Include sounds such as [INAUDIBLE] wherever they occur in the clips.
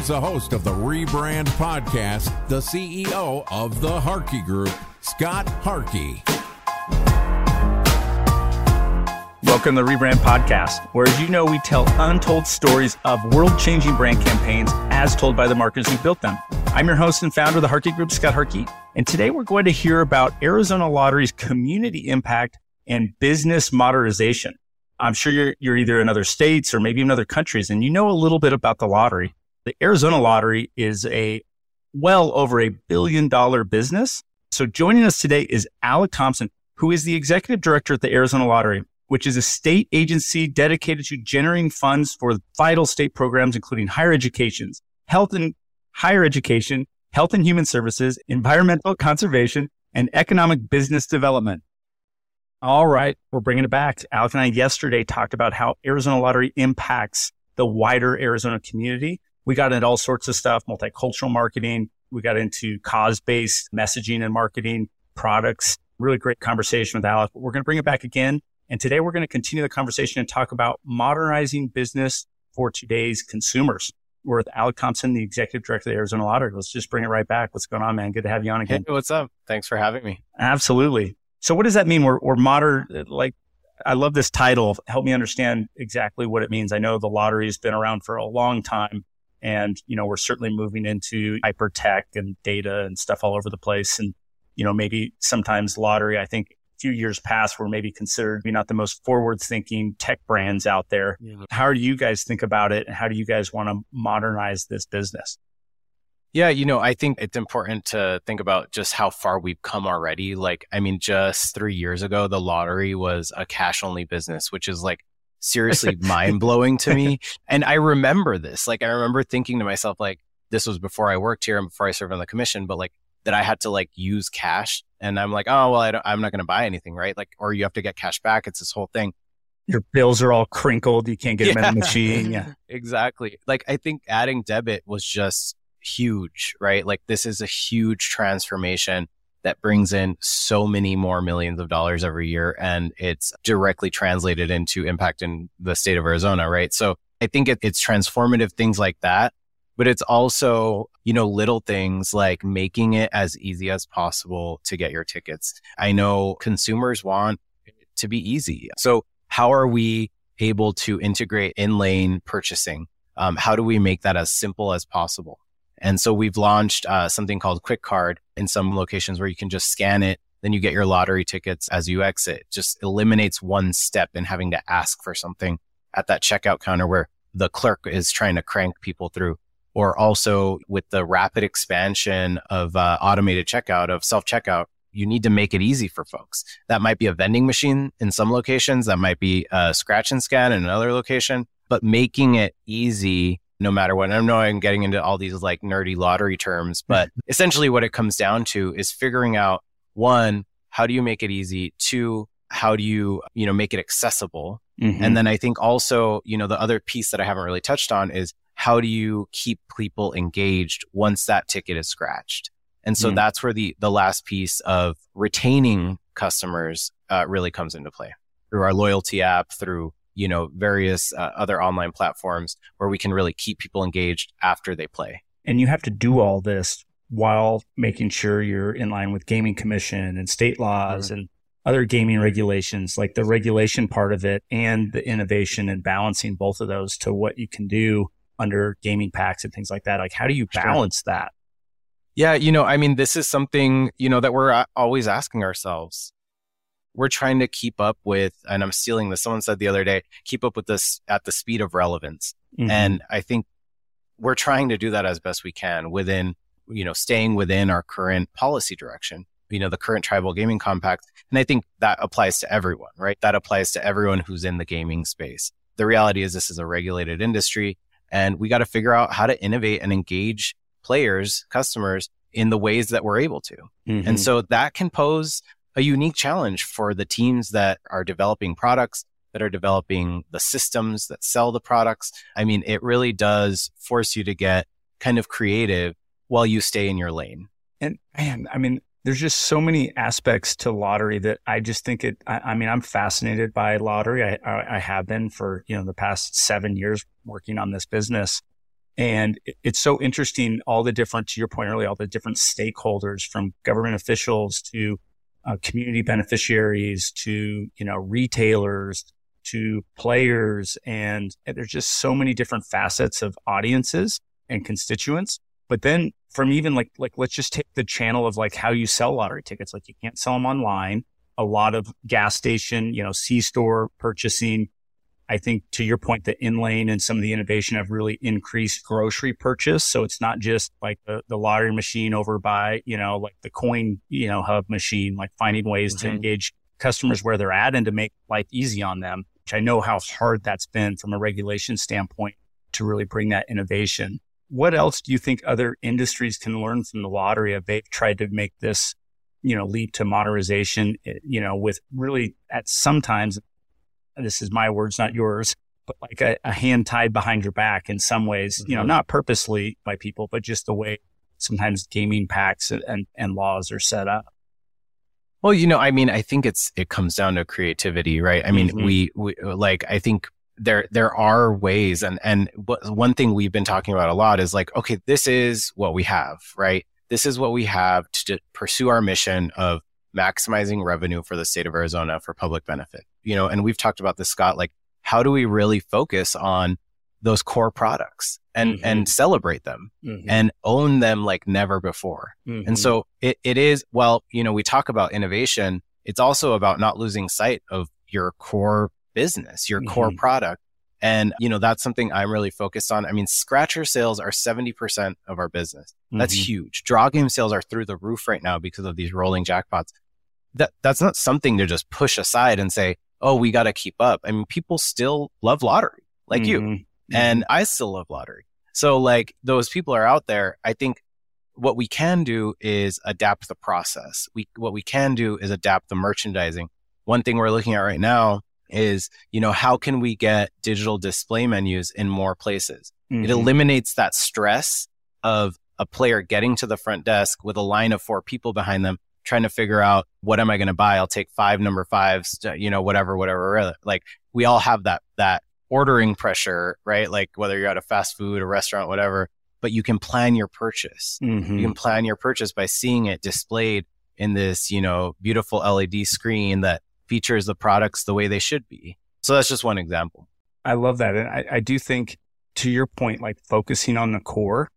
Here's the host of the Rebrand Podcast, the CEO of the Harkey Group, Scott Harkey. Welcome to the Rebrand Podcast, where, as you know, we tell untold stories of world changing brand campaigns as told by the marketers who built them. I'm your host and founder of the Harkey Group, Scott Harkey. And today we're going to hear about Arizona Lottery's community impact and business modernization. I'm sure you're, you're either in other states or maybe in other countries, and you know a little bit about the lottery. The Arizona Lottery is a well over a billion dollar business. So joining us today is Alec Thomson, who is the executive director at the Arizona Lottery, which is a state agency dedicated to generating funds for vital state programs, including higher education, health and higher education, health and human services, environmental conservation, and economic business development. All right, we're bringing it back. Alec and I yesterday talked about how Arizona Lottery impacts the wider Arizona community we got into all sorts of stuff, multicultural marketing. We got into cause based messaging and marketing products. Really great conversation with Alec. We're going to bring it back again. And today we're going to continue the conversation and talk about modernizing business for today's consumers. We're with Alec Thomson, the executive director of the Arizona Lottery. Let's just bring it right back. What's going on, man? Good to have you on again. Hey, what's up? Thanks for having me. Absolutely. So what does that mean? We're, we're modern, like, I love this title. Help me understand exactly what it means. I know the lottery has been around for a long time, and, you know, we're certainly moving into hyper tech and data and stuff all over the place. And, you know, maybe sometimes lottery, I think a few years past were maybe considered not the most forward thinking tech brands out there. Yeah. How do you guys think about it? And how do you guys want to modernize this business? Yeah, you know, I think it's important to think about just how far we've come already. Like, I mean, just three years ago, the lottery was a cash only business, which is like seriously [LAUGHS] mind blowing to me. And I remember this. Like, I remember thinking to myself, like, this was before I worked here and before I served on the commission, but like that I had to like use cash. And I'm like, oh, well, I am not going to buy anything, right? Like, or you have to get cash back. It's this whole thing. Your bills are all crinkled. You can't get yeah. them in the machine. Yeah. [LAUGHS] exactly. Like, I think adding debit was just huge, right? Like, this is a huge transformation that brings in so many more millions of dollars every year. And it's directly translated into impact in the state of Arizona, right? So I think it, it's transformative things like that. But it's also, you know, little things like making it as easy as possible to get your tickets. I know consumers want to be easy. So how are we able to integrate in lane purchasing? Um, how do we make that as simple as possible? And so we've launched uh, something called Quick Card in some locations where you can just scan it. Then you get your lottery tickets as you exit. Just eliminates one step in having to ask for something at that checkout counter where the clerk is trying to crank people through. Or also with the rapid expansion of uh, automated checkout, of self checkout, you need to make it easy for folks. That might be a vending machine in some locations. That might be a scratch and scan in another location, but making it easy no matter what. And I know I'm getting into all these like nerdy lottery terms, [LAUGHS] but essentially what it comes down to is figuring out one, how do you make it easy? Two, how do you, you know, make it accessible? Mm-hmm. And then I think also, you know, the other piece that I haven't really touched on is how do you keep people engaged once that ticket is scratched? And so mm that's where the the last piece of retaining customers uh, really comes into play through our loyalty app, through you know, various uh, other online platforms where we can really keep people engaged after they play. And you have to do all this while making sure you're in line with gaming commission and state laws mm-hmm. and other gaming regulations, like the regulation part of it and the innovation and balancing both of those to what you can do under gaming packs and things like that. Like, how do you balance sure. that? Yeah, you know, I mean, this is something, you know, that we're always asking ourselves. We're trying to keep up with, and I'm stealing this. Someone said the other day, keep up with this at the speed of relevance. Mm-hmm. And I think we're trying to do that as best we can within, you know, staying within our current policy direction, you know, the current tribal gaming compact. And I think that applies to everyone, right? That applies to everyone who's in the gaming space. The reality is this is a regulated industry and we got to figure out how to innovate and engage players, customers in the ways that we're able to. Mm-hmm. And so that can pose a unique challenge for the teams that are developing products that are developing the systems that sell the products. I mean, it really does force you to get kind of creative while you stay in your lane. And man, I mean, there's just so many aspects to lottery that I just think it. I, I mean, I'm fascinated by lottery. I, I, I have been for you know the past seven years working on this business, and it, it's so interesting. All the different, to your point earlier, all the different stakeholders from government officials to uh, community beneficiaries to you know retailers to players. And there's just so many different facets of audiences and constituents. But then from even like, like, let's just take the channel of like how you sell lottery tickets. Like you can't sell them online. A lot of gas station, you know, C store purchasing. I think to your point, the in lane and some of the innovation have really increased grocery purchase. So it's not just like the, the lottery machine over by, you know, like the coin, you know, hub machine, like finding ways mm-hmm. to engage customers where they're at and to make life easy on them which I know how hard that's been from a regulation standpoint to really bring that innovation. What else do you think other industries can learn from the lottery if they've tried to make this, you know, leap to modernization, eh, you know, with really at sometimes, this is my words, not yours, but like a, a hand tied behind your back in some ways, mm-hmm. you know, mm-hmm. not purposely by people, but just the way sometimes gaming packs and, and, and laws are set up. Well, you know, I mean, I think it's it comes down to creativity, right? I mean, mm-hmm. we, we like I think there there are ways and and one thing we've been talking about a lot is like okay, this is what we have, right? This is what we have to pursue our mission of maximizing revenue for the state of Arizona for public benefit. You know, and we've talked about this Scott like how do we really focus on those core products and mm-hmm. and celebrate them mm-hmm. and own them like never before. Mm-hmm. And so it, it is well, you know, we talk about innovation, it's also about not losing sight of your core business, your core mm-hmm. product. And you know, that's something I'm really focused on. I mean, scratcher sales are 70% of our business. That's mm-hmm. huge. Draw game sales are through the roof right now because of these rolling jackpots. That that's not something to just push aside and say, "Oh, we got to keep up." I mean, people still love lottery like you mm-hmm. And I still love lottery. So like those people are out there. I think what we can do is adapt the process. We, what we can do is adapt the merchandising. One thing we're looking at right now is, you know, how can we get digital display menus in more places? Mm-hmm. It eliminates that stress of a player getting to the front desk with a line of four people behind them trying to figure out what am I going to buy? I'll take five number fives, you know, whatever, whatever. Like we all have that, that ordering pressure, right? Like whether you're at a fast food, a restaurant, whatever, but you can plan your purchase. Mm-hmm. You can plan your purchase by seeing it displayed in this, you know, beautiful LED screen that features the products the way they should be. So that's just one example. I love that. And I, I do think to your point, like focusing on the core,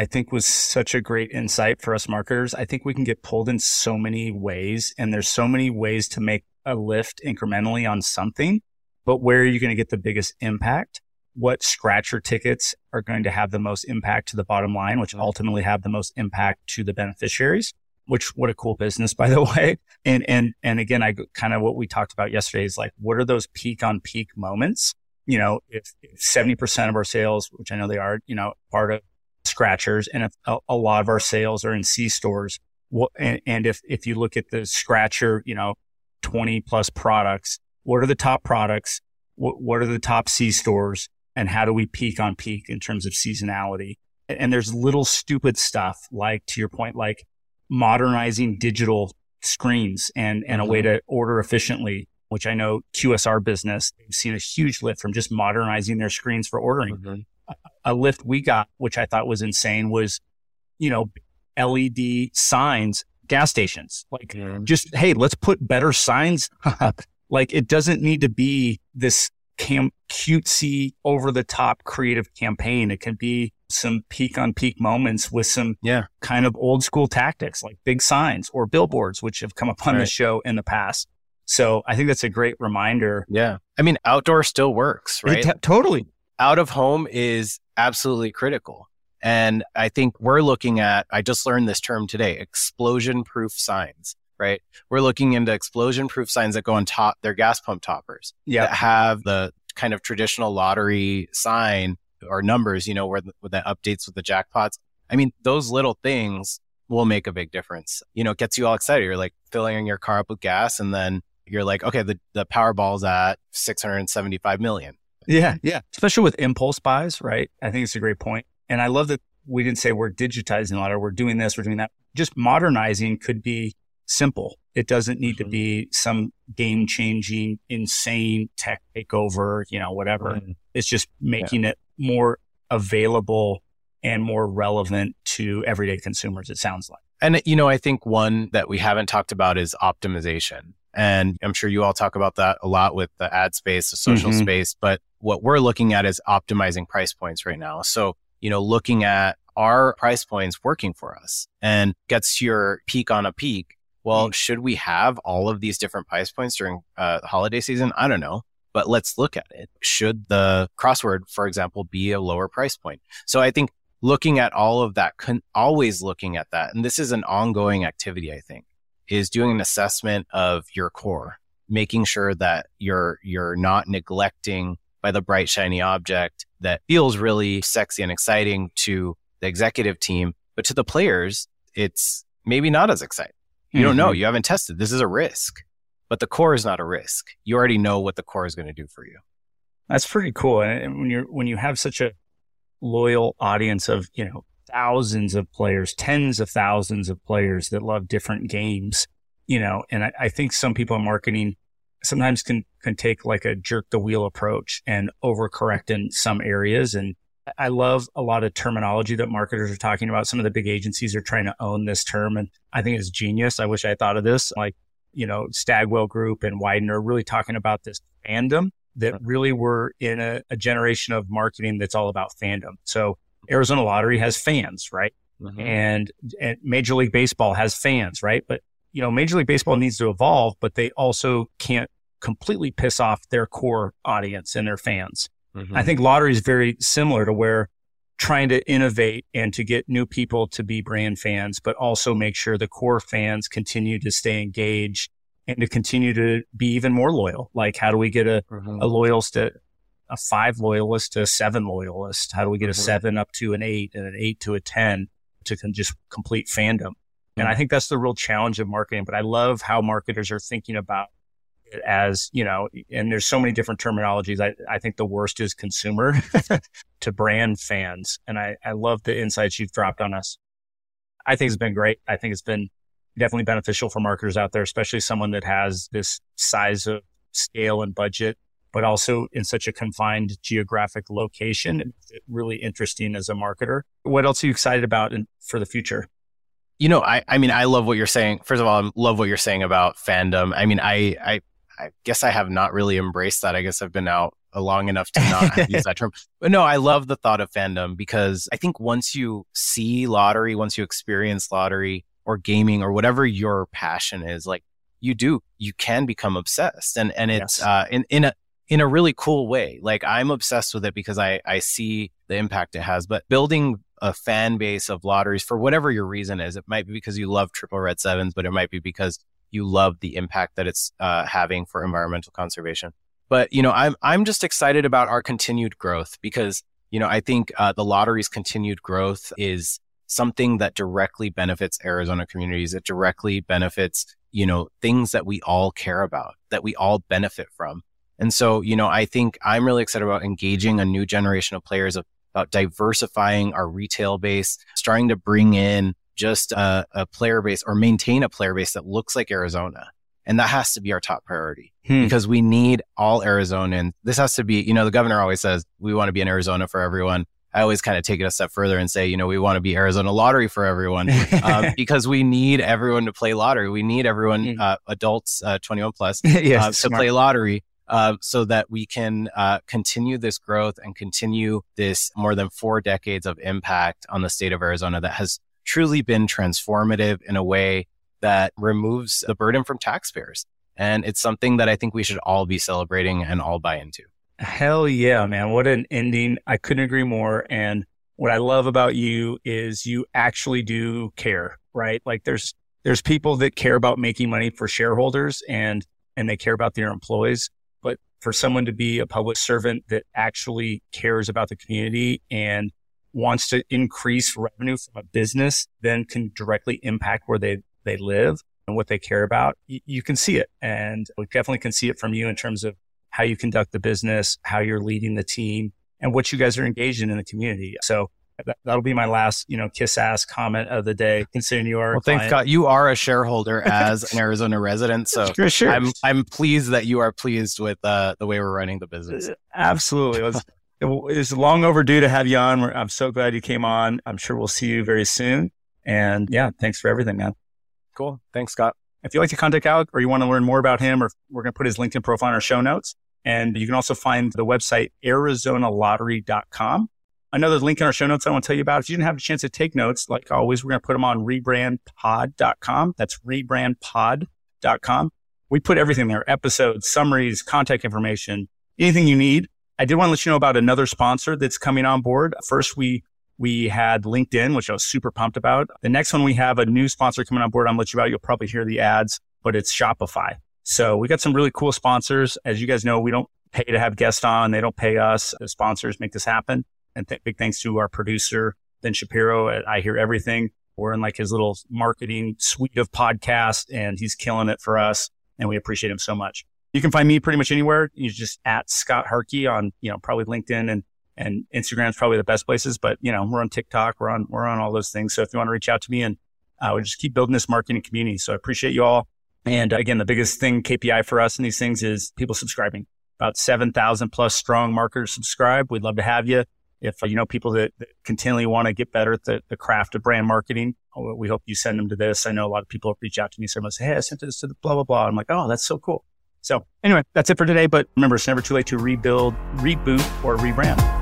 I think was such a great insight for us marketers. I think we can get pulled in so many ways and there's so many ways to make a lift incrementally on something but where are you going to get the biggest impact? What scratcher tickets are going to have the most impact to the bottom line, which ultimately have the most impact to the beneficiaries? Which what a cool business, [LAUGHS] by the way. And and and again, I kind of what we talked about yesterday is like, what are those peak on peak moments? You know, if seventy percent of our sales, which I know they are, you know, part of scratchers, and a, a lot of our sales are in C stores, what, and, and if if you look at the scratcher, you know, twenty plus products, what are the top products? What, what are the top C stores? And how do we peak on peak in terms of seasonality? And there's little stupid stuff like, to your point, like modernizing digital screens and, and mm-hmm. a way mm-hmm. to order efficiently, which I know QSR business, they've seen a huge lift from just modernizing their screens for ordering. Mm-hmm. A, lift we got, which I thought was insane, was, you know, LED signs gas stations. Like mm-hmm. just, hey, let's put better signs up like it doesn't need to be this cam- cutesy, over the top creative campaign. It can be some peak on peak moments with some Yeah. kind of old school tactics like big signs or billboards, which have come up on the show in the past. So I think that's a great reminder. Yeah. I mean, outdoor still works, right? Te- totally. Out of home is absolutely critical. And I think we're looking at, I just learned this term today, explosion proof signs, right? We're looking into explosion proof signs that go on top, they're gas pump toppers Yeah. that have the kind of traditional lottery sign or numbers, you know, where, the, where that updates with the jackpots. I mean, those little things will make a big difference. You know, it gets you all excited. You're like filling your car up with gas and then you're like, okay, the, the Powerball's at 675 million. Yeah. Yeah. Especially with impulse buys, right? I think it's a great point. And I love that we didn't say we're digitizing a lot or we're doing this, we're doing that. Just modernizing could be simple. It doesn't need to Mhm. be some game changing, insane tech takeover, you know, whatever. It's just making it more available and more relevant to everyday consumers, it sounds like. And, you know, I think one that we haven't talked about is optimization. And I'm sure you all talk about that a lot with the ad space, the social Mhm. space. But what we're looking at is optimizing price points right now. So, you know, looking at our price points working for us and gets your peak on a peak. Well, should we have all of these different price points during uh, holiday season? I don't know. But let's look at it. Should the crossword, for example, be a lower price point? So I think looking at all of that, con- always looking at that. And this is an ongoing activity, I think, is doing an assessment of your core, making sure that you're, you're not neglecting by the bright, shiny object that feels really sexy and exciting to the executive team, but to the players, it's maybe not as exciting. You don't know. Mm-hmm. You haven't tested. This is a risk, but the core is not a risk. You already know what the core is going to do for you. That's pretty cool. And when you're when you have such a loyal audience of, you know, thousands of players, tens of thousands of players that love different games, you know, and I, I think some people in marketing sometimes can can take like a jerk the wheel approach and overcorrect in some areas. And I love a lot of terminology that marketers are talking about. Some of the big agencies are trying to own this term, and I think it's genius. I wish I thought of this. Like, you know, Stagwell Group and Widener are really talking about this fandom that really were in a, a generation of marketing that's all about fandom. So Arizona Lottery has fans, right? And, and Major League Baseball has fans, right? But you know, Major League Baseball needs to evolve, but they also can't completely piss off their core audience and their fans. Mhm. I think lottery is very similar to where trying to innovate and to get new people to be brand fans, but also make sure the core fans continue to stay engaged and to continue to be even more loyal. Like, how do we get a, Mhm. a loyalist to a five loyalist to a seven loyalist? How do we get a Mhm. seven up to an eight and an eight to a 10 to con- just complete fandom? And I think that's the real challenge of marketing. But I love how marketers are thinking about it as, you know, and there's so many different terminologies. I, I think the worst is consumer [LAUGHS] to brand fans. And I, I love the insights you've dropped on us. I think it's been great. I think it's been definitely beneficial for marketers out there, especially someone that has this size of scale and budget, but also in such a confined geographic location. Really interesting as a marketer. What else are you excited about in, for the future? you know, I, I mean, I love what you're saying. First of all, I love what you're saying about fandom. I mean, I, I, I guess I have not really embraced that. I guess I've been out long enough to not [LAUGHS] use that term. But no, I love the thought of fandom because I think once you see lottery, once you experience lottery or gaming or whatever your passion is, like you do, you can become obsessed. And, and it's, Yes. uh, in, in a, in a really cool way. Like I'm obsessed with it because I, I see the impact it has, but building a fan base of lotteries for whatever your reason is, it might be because you love triple red sevens, but it might be because you love the impact that it's uh, having for environmental conservation. But, you know, I'm, I'm just excited about our continued growth because, you know, I think uh, the lottery's continued growth is something that directly benefits Arizona communities. It directly benefits, you know, things that we all care about, that we all benefit from. And so, you know, I think I'm really excited about engaging a new generation of players, about diversifying our retail base, starting to bring in just a, a player base or maintain a player base that looks like Arizona. And that has to be our top priority Hmm. because we need all Arizonans. This has to be, you know, the governor always says we want to be in Arizona for everyone. I always kind of take it a step further and say, you know, we want to be Arizona lottery for everyone um, [LAUGHS] because we need everyone to play lottery. We need everyone, Mm. uh, adults, uh, 21 plus, [LAUGHS] yes, uh, to smart. play lottery. Uh, so that we can uh, continue this growth and continue this more than four decades of impact on the state of Arizona that has truly been transformative in a way that removes the burden from taxpayers. And it's something that I think we should all be celebrating and all buy into. Hell yeah, man. What an ending. I couldn't agree more. And what I love about you is you actually do care, right? Like there's, there's people that care about making money for shareholders and, and they care about their employees. For someone to be a public servant that actually cares about the community and wants to increase revenue from a business, then can directly impact where they, they live and what they care about, you, you can see it. And we definitely can see it from you in terms of how you conduct the business, how you're leading the team, and what you guys are engaged in in the community. So that, will be my last, you know, kiss ass comment of the day. Considering you are, well, thank God you are a shareholder [LAUGHS] as an Arizona resident, so sure. I'm I'm pleased that you are pleased with uh, the way we're running the business. Uh, absolutely, it was, it was long overdue to have you on. I'm so glad you came on. I'm sure we'll see you very soon. And yeah, thanks for everything, man. Cool. Thanks, Scott. If you'd like to contact Alec or you want to learn more about him, or we're going to put his LinkedIn profile in our show notes. And you can also find the website arizonalottery.com. Another link in our show notes I want to tell you about. If you didn't have a chance to take notes, like always, we're going to put them on rebrandpod.com. That's rebrandpod.com. We put everything there episodes, summaries, contact information, anything you need. I did want to let you know about another sponsor that's coming on board. First, we we had LinkedIn, which I was super pumped about. The next one, we have a new sponsor coming on board. I'm going to let you about. You'll probably hear the ads, but it's Shopify. So we got some really cool sponsors. As you guys know, we don't pay to have guests on. They don't pay us. The sponsors make this happen. And th- big thanks to our producer, Ben Shapiro I Hear Everything. We're in like his little marketing suite of podcasts and he's killing it for us. And we appreciate him so much. You can find me pretty much anywhere. You just at Scott Harkey on, you know, probably LinkedIn and, and Instagram is probably the best places, but you know, we're on TikTok. We're on, we're on all those things. So if you want to reach out to me and uh, we just keep building this marketing community. So I appreciate you all. And again, the biggest thing KPI for us in these things is people subscribing. About 7,000 plus strong marketers subscribe. We'd love to have you. If you know people that, that continually want to get better at the, the, craft of brand marketing, oh, we hope you send them to this. I know a lot of people reach out to me, someone say, Hey, I sent this to the blah, blah, blah. I'm like, Oh, that's so cool. So anyway, that's it for today. But remember, it's never too late to rebuild, reboot, or rebrand.